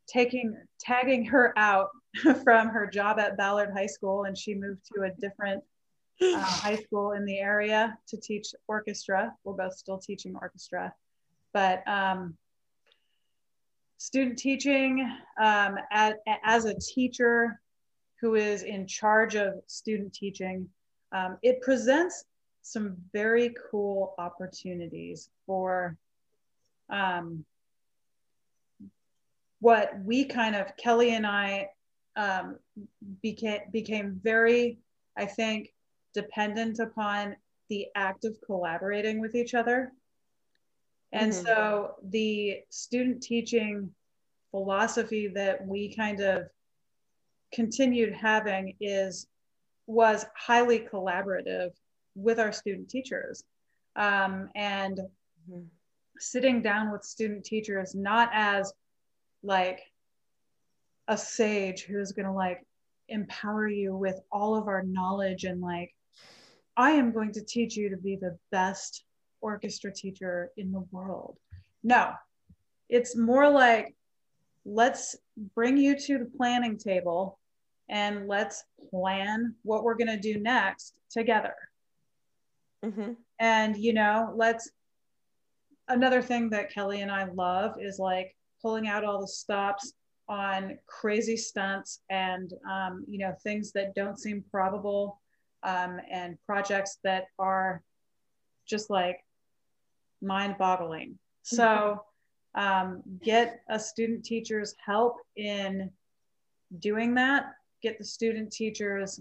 B: taking tagging her out from her job at Ballard High School, and she moved to a different uh, high school in the area to teach orchestra. We're both still teaching orchestra, but um, student teaching um, at, as a teacher who is in charge of student teaching, um, it presents some very cool opportunities for um, what we kind of Kelly and I um, became became very, I think, dependent upon the act of collaborating with each other. And
C: Mhm.
B: so the student teaching philosophy that we kind of continued having is was highly collaborative with our student teachers um, and
C: Mhm.
B: sitting down with student teachers not as like a sage who's going to like empower you with all of our knowledge and like i am going to teach you to be the best orchestra teacher in the world. No it's more like let's bring you to the planning table and let's plan what we're going to do next together.
C: Mhm.
B: and you know let's another thing that kelly and i love is like pulling out all the stops on crazy stunts and um, you know things that don't seem probable um, and projects that are just like mind boggling so um, get a student teacher's help in doing that get the student teachers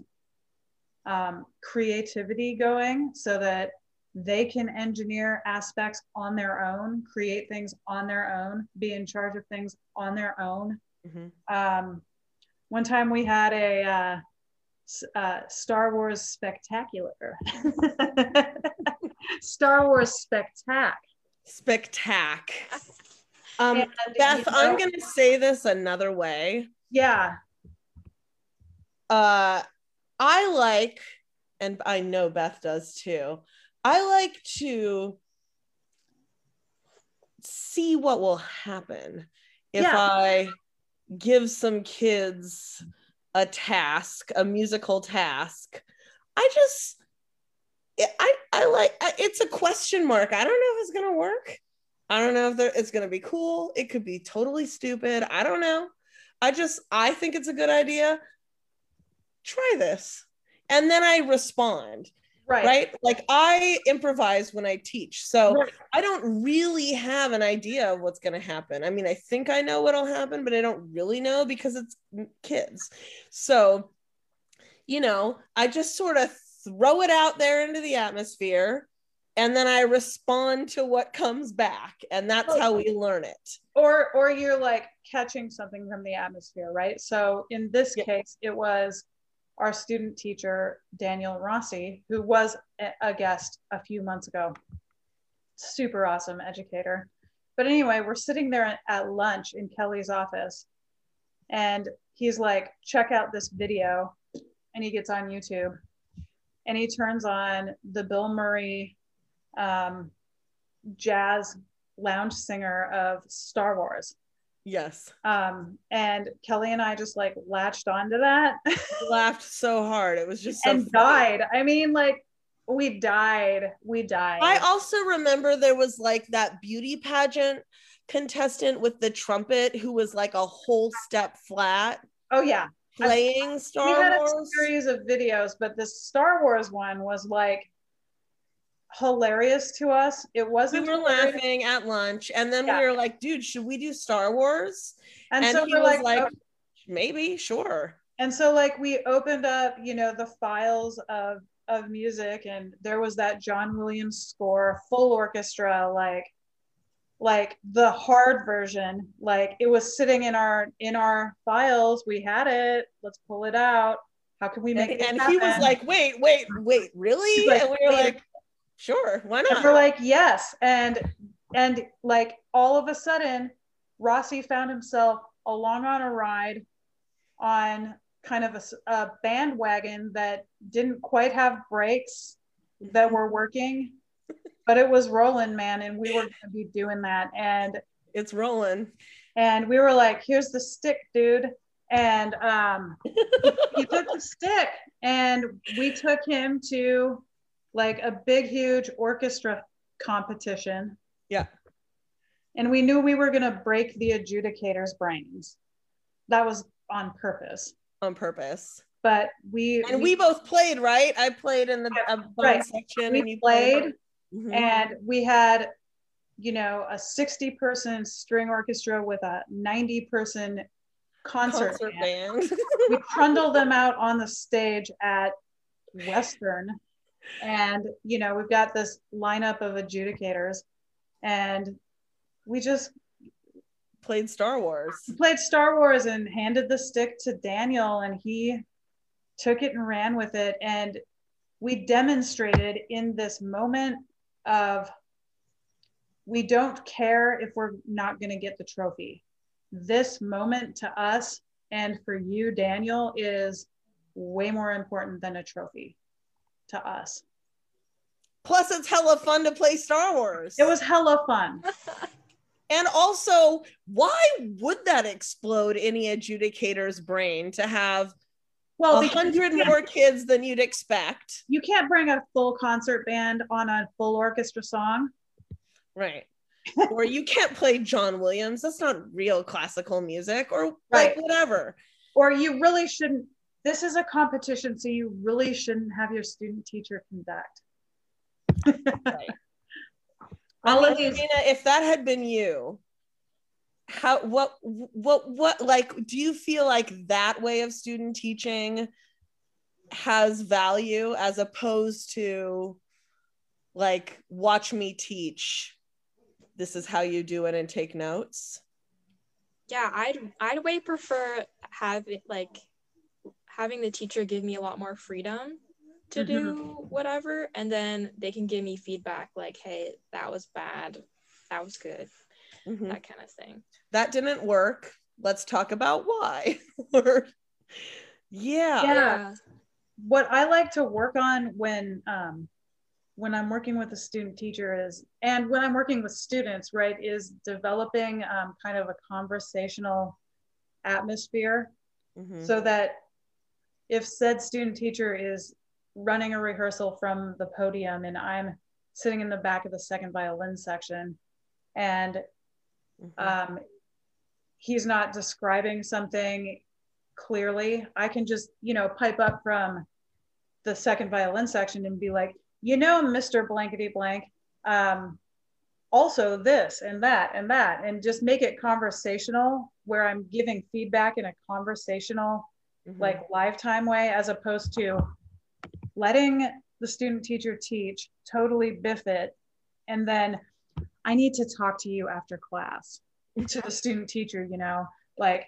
B: um, creativity going so that they can engineer aspects on their own, create things on their own, be in charge of things on their own.
C: Mhm.
B: Um, one time we had a uh, uh, Star Wars spectacular. Star Wars spectac.
C: Spectac. Um,
B: And,
C: Beth, I'm
B: know,
C: gonna say this another way.
B: Yeah.
C: Uh, I like, and I know Beth does too. I like to see what will happen if
B: Yeah.
C: I give some kids a task, a musical task. I just, I, I like. It's a question mark. I don't know if it's gonna work. I don't know if it's gonna be cool. It could be totally stupid. I don't know. I just, I think it's a good idea. Try this, and then I respond
B: Right.
C: right? Like I improvise when I teach. So
B: Right.
C: I don't really have an idea of what's going to happen. I mean, I think I know what'll happen, but I don't really know because it's kids. So, you know, I just sort of throw it out there into the atmosphere and then I respond to what comes back. And that's oh, how we learn it.
B: or or you're like catching something from the atmosphere right so in this
C: Yeah.
B: case it was our student teacher daniel rossi who was a- guest a few months ago super awesome educator but anyway we're sitting there at lunch in kelly's office and he's like check out this video and he gets on youtube and he turns on the bill murray um, jazz lounge singer of Star Wars.
C: Yes.
B: Um, and Kelly and I just like latched onto that
C: laughed so hard. It was just so
B: and
C: funny.
B: died. I mean, like we died. We died.
C: I also remember there was like that beauty pageant contestant with the trumpet who was like a whole step flat
B: oh yeah.
C: playing Star Wars.
B: We had a series of videos, but the Star Wars one was like hilarious to us. It wasn't We
C: were
B: hilarious.
C: laughing at lunch, and then
B: Yeah.
C: we were like, "Dude, should we do Star Wars?"
B: And,
C: And,
B: so
C: he
B: we're
C: was
B: like,
C: like,
B: oh,
C: "Maybe, sure."
B: and so like we opened up you know the files of of music and there was that john williams score full orchestra like like the hard version like it was sitting in our in our files we had it let's pull it out how can we make
C: And,
B: it
C: and he was like, "Wait, wait, wait, really?"
B: Like,
C: and we were like, "Sure, why
B: and
C: not?"
B: we're like yes and and like all of a sudden rossi found himself along on a ride on kind of a bandwagon that didn't quite have brakes that were working but it was rolling man and we were going to be doing that and
C: it's rolling.
B: and we were like here's the stick dude and um he took the stick and we took him to like a big huge orchestra competition
C: Yeah.
B: and we knew we were going to break the adjudicators brains that was on purpose
C: on purpose.
B: but we
C: And we both played, right? I played in the uh,
B: Right.
C: section,
B: we
C: and you
B: played
C: Mhm.
B: and we had you know a 60 person string orchestra with a 90 person concert,
C: concert
B: band.
C: band.
B: we trundle them out on the stage at western and you know we've got this lineup of adjudicators and we just
C: Played Star Wars.
B: played Star Wars and handed the stick to Daniel, and he took it and ran with it. And we demonstrated in this moment of we don't care if we're not going to get the trophy. This moment to us and for you, Daniel, is way more important than a trophy to us.
C: Plus, it's hella fun to play Star Wars.
B: It was hella fun.
C: And also, why would that explode any adjudicator's brain to have
B: Well,
C: a hundred more kids than you'd expect?
B: You can't bring a full concert band on a full orchestra song.
C: Right. or you can't play John Williams. That's not real classical music, or like
B: Right.
C: whatever.
B: or you really shouldn't this is a competition so you really shouldn't have your student teacher conduct
C: Right.
B: all
C: I
B: of
C: mean,
B: these
C: Gina, if that had been you, how what what what like do you feel like that way of student teaching has value as opposed to like watch me teach this is how you do it and take notes
D: yeah i'd i'd way prefer having like having the teacher give me a lot more freedom to do whatever and then they can give me feedback like hey that was bad. That was good.
C: Mhm.
D: that kind of thing.
C: That didn't work. Let's talk about why. Or yeah.
B: Yeah. what i like to work on when um when i'm working with a student teacher is and when i'm working with students right is developing um, kind of a conversational atmosphere
C: Mhm.
B: so that if said student teacher is running a rehearsal from the podium and I'm sitting in the back of the second violin section and
C: Mhm.
B: um, he's not describing something clearly, I can just, you know, pipe up from the second violin section and be like, you know, Mr. Blankety Blank, um, also this and that and that, and just make it conversational where I'm giving feedback in a conversational
C: Mhm.
B: like lifetime way as opposed to letting the student teacher teach totally biff it and then i need to talk to you after class to the student teacher you know like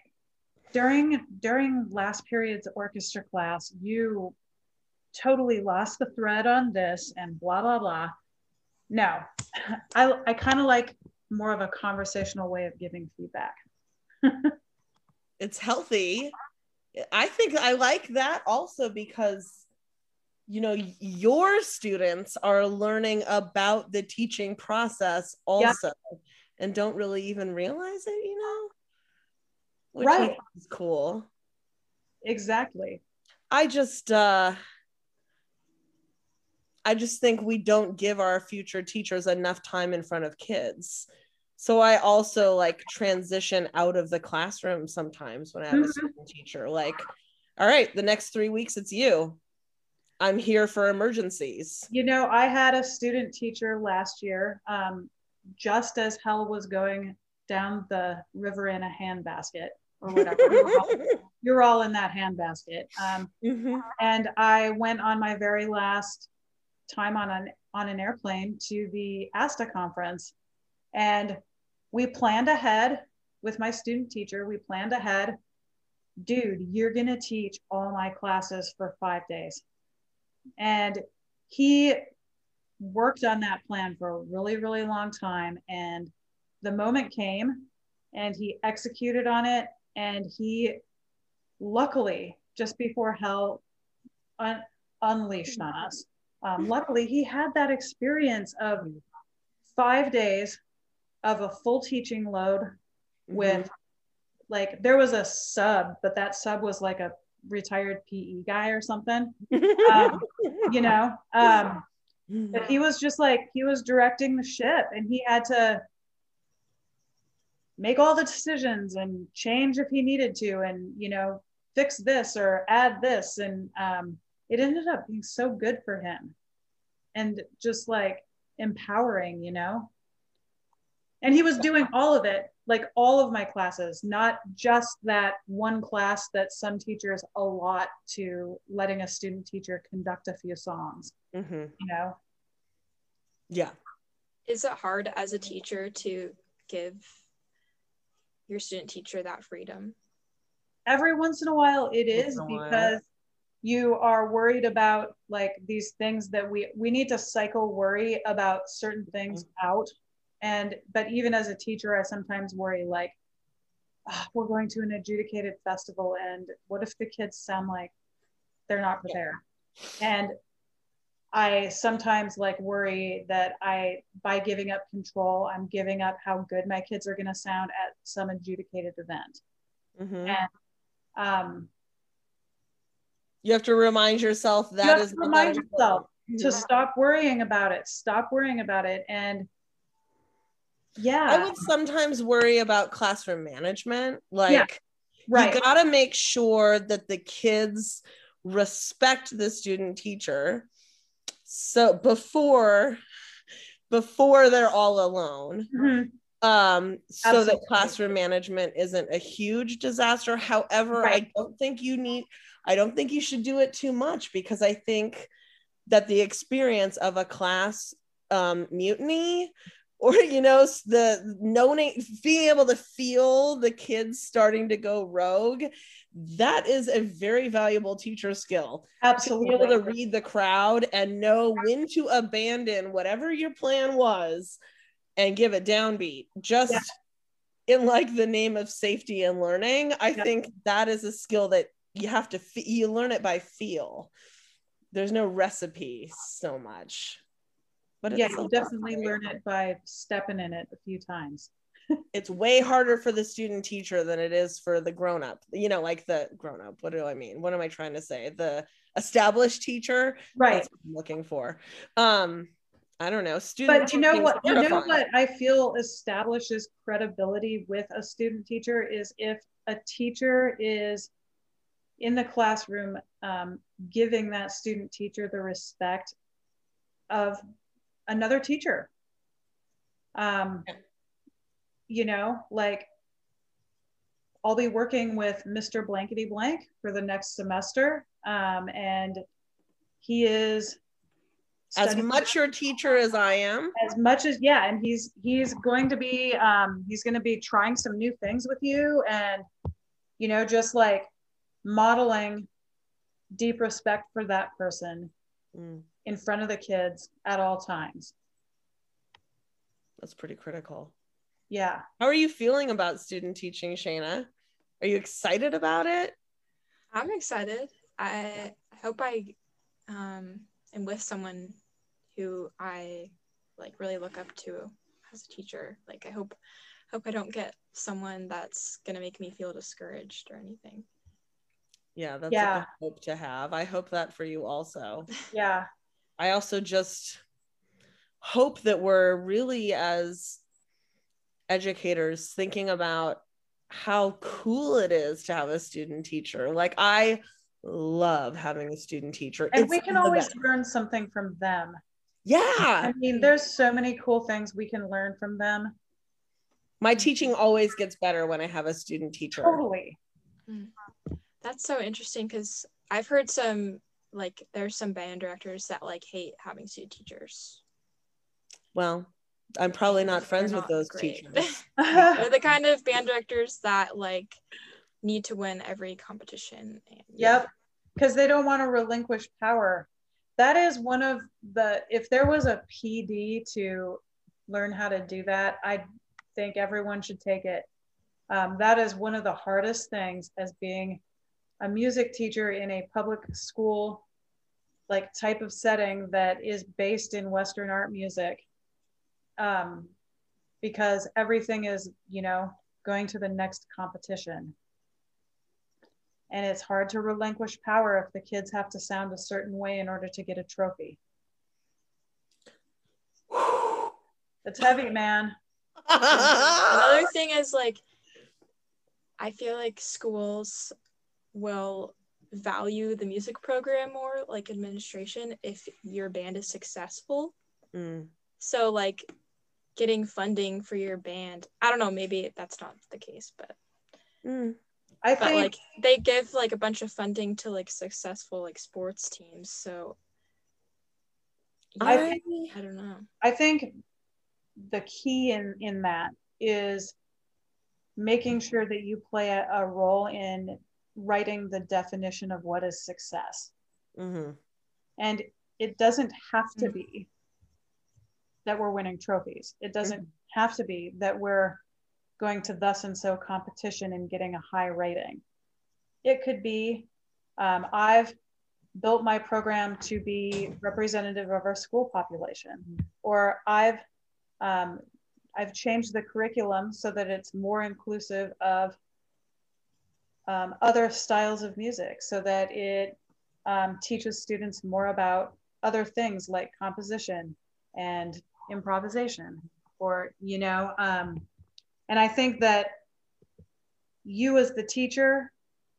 B: during during last period's orchestra class you totally lost the thread on this and blah blah blah no i i kind of like more of a conversational way of giving feedback
C: it's healthy. I think I like that also because you know your students are learning about the teaching process also and don't really even realize it, you know? Which
B: Right.
C: is cool.
B: exactly
C: I just uh I just think we don't give our future teachers enough time in front of kids. So I also like transition out of the classroom sometimes when I have a
B: Mhm.
C: student teacher. Like, all right, the next three weeks it's you. I'm here for emergencies.
B: You know, I had a student teacher last year, um, just as hell was going down the river in a handbasket or whatever. you're, all, all in that handbasket. Um,
C: Mhm.
B: and I went on my very last time on an on an airplane to the ASTA conference, and we planned ahead with my student teacher. We planned ahead, dude. You're gonna teach all my classes for five days, and he worked on that plan for a really really long time. And the moment came, and he executed on it, and he luckily just before hell un- unleashed on us. Um, luckily, he had that experience of five days of a full teaching load with like there was a sub, but that sub was like a retired PE guy or something, um, you know. Um, but he was just like he was directing the ship, and he had to make all the decisions and change if he needed to, and you know fix this or add this, and um, it ended up being so good for him, and just like empowering, you know. And he was doing all of it, like all of my classes, not just that one class that some teachers allot to letting a student teacher conduct a few songs,
C: Mhm.
B: you know.
C: Yeah.
D: Is it hard as a teacher to give your student teacher that freedom?
B: Every once in a while it is
C: Once
B: is
C: in a while.
B: because you are worried about like these things that we we need to cycle worry about certain things
C: Mm-hmm.
B: out and but even as a teacher i sometimes worry like "Ah, we're going to an adjudicated festival and what if the kids sound like they're not prepared and i sometimes like worry that i by giving up control i'm giving up how good my kids are going to sound at some adjudicated event.
C: Mhm.
B: and um
C: You have to remind yourself that
B: you have
C: is
B: to remind yourself to stop worrying about it stop worrying about it and yeah
C: I would sometimes worry about classroom management. Like,
B: right
C: you gotta make sure that the kids respect the student teacher. So before before they're all alone,
B: Mhm.
C: um, so that classroom management isn't a huge disaster. However,
B: Right.
C: I don't think you need. I don't think you should do it too much because I think that the experience of a class um, mutiny or you know the knowing being able to feel the kids starting to go rogue that is a very valuable teacher skill to be
B: absolutely
C: able to read the crowd and know when to abandon whatever your plan was and give a downbeat just
B: Yeah.
C: in like the name of safety and learning i
B: Yeah.
C: think that is a skill that you have to you learn it by feel there's no recipe so much but
B: yeah you definitely learn it by stepping in it a few times.
C: It's way harder for the student teacher than it is for the grown up you know like the grown up what do i mean? What am i trying to say? The established teacher?
B: Right.
C: That's what I'm looking for. Um, I don't know. Student
B: but you know what you know what i feel establishes credibility with a student teacher is if a teacher is in the classroom um, giving that student teacher the respect of another teacher. Um, you know like i'll be working with mr blankety blank for the next semester um, and he is
C: As much your teacher as I am.
B: as much as yeah and he's he's going to be um he's going to be trying some new things with you and you know just like modeling deep respect for that person.
C: Mm,
B: in front of the kids at all times
C: that's pretty critical.
B: yeah
C: How are you feeling about student teaching, Shaina? Are you excited about it?
D: I'm excited. I hope I um, am with someone who I like really look up to as a teacher. Like I hope hope I don't get someone that's gonna make me feel discouraged or anything.
C: Yeah, that's a
B: Yeah.
C: good hope to have. I hope that for you also.
B: yeah
C: I also just hope that we're really as educators thinking about how cool it is to have a student teacher. Like I love having a student teacher.
B: and
C: It's
B: we can always
C: best.
B: learn something from them
C: Yeah.
B: i mean there's so many cool things we can learn from them
C: My teaching always gets better when I have a student teacher.
B: totally mm.
D: That's so interesting because I've heard some like there's some band directors that like hate having student teachers.
C: Well, I'm probably not
D: They're
C: friends with those
D: great.
C: teachers.
D: They're the kind of band directors that like need to win every competition. And,
B: Yep. Because they don't want to relinquish power. That is one of the, if there was a PD to learn how to do that, I think everyone should take it. Um, that is one of the hardest things as being a music teacher in a public school like type of setting that is based in Western art music. Um, because everything is, you know, going to the next competition and it's hard to relinquish power if the kids have to sound a certain way in order to get a trophy. It's heavy, man.
D: Another thing is like I feel like schools will value the music program more like administration if your band is successful.
C: Mm.
D: So like getting funding for your band. I don't know, maybe that's not the case, but
C: Mm.
B: I
D: but
B: think
D: like they give like a bunch of funding to like successful like sports teams. So
B: I think
D: I don't know.
B: I think the key in in that is making sure that you play a, a role in writing the definition of what is success.
C: Mm-hmm.
B: And it doesn't have to be that we're winning trophies. It doesn't have to be that we're going to thus and so competition and getting a high rating. It could be um, I've built my program to be representative of our school population, or I've um, I've changed the curriculum so that it's more inclusive of um, other styles of music, so that it um, teaches students more about other things like composition and improvisation, or you know, um, and I think that you as the teacher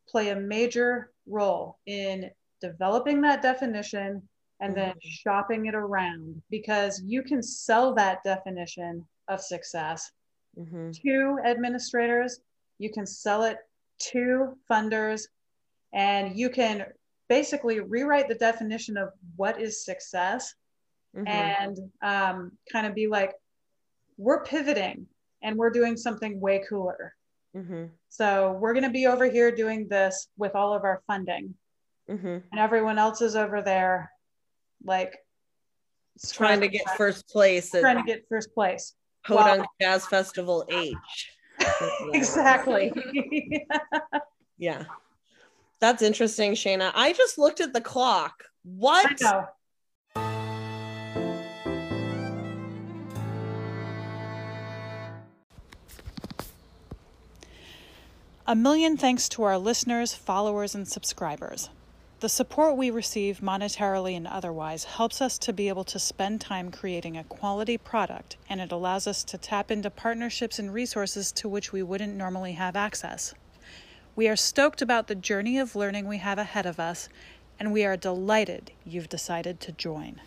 B: play a major role in developing that definition and then
C: Mhm.
B: shopping it around because you can sell that definition of success
C: Mm-hmm.
B: to administrators, you can sell it to funders, and you can basically rewrite the definition of what is success
C: Mm-hmm.
B: and um, kind of be like, we're pivoting and we're doing something way cooler.
C: Mm-hmm.
B: So we're going to be over here doing this with all of our funding,
C: Mm-hmm.
B: and everyone else is over there, like
C: Trying to get first place
B: trying to get first place.
C: Podunk Jazz Festival H.
B: exactly.
C: Yeah. That's interesting, Shaina. I just looked at the clock.
B: I
C: What?
B: know.
E: A million thanks to our listeners, followers, and subscribers. The support we receive monetarily and otherwise helps us to be able to spend time creating a quality product, and it allows us to tap into partnerships and resources to which we wouldn't normally have access. We are stoked about the journey of learning we have ahead of us, and we are delighted you've decided to join.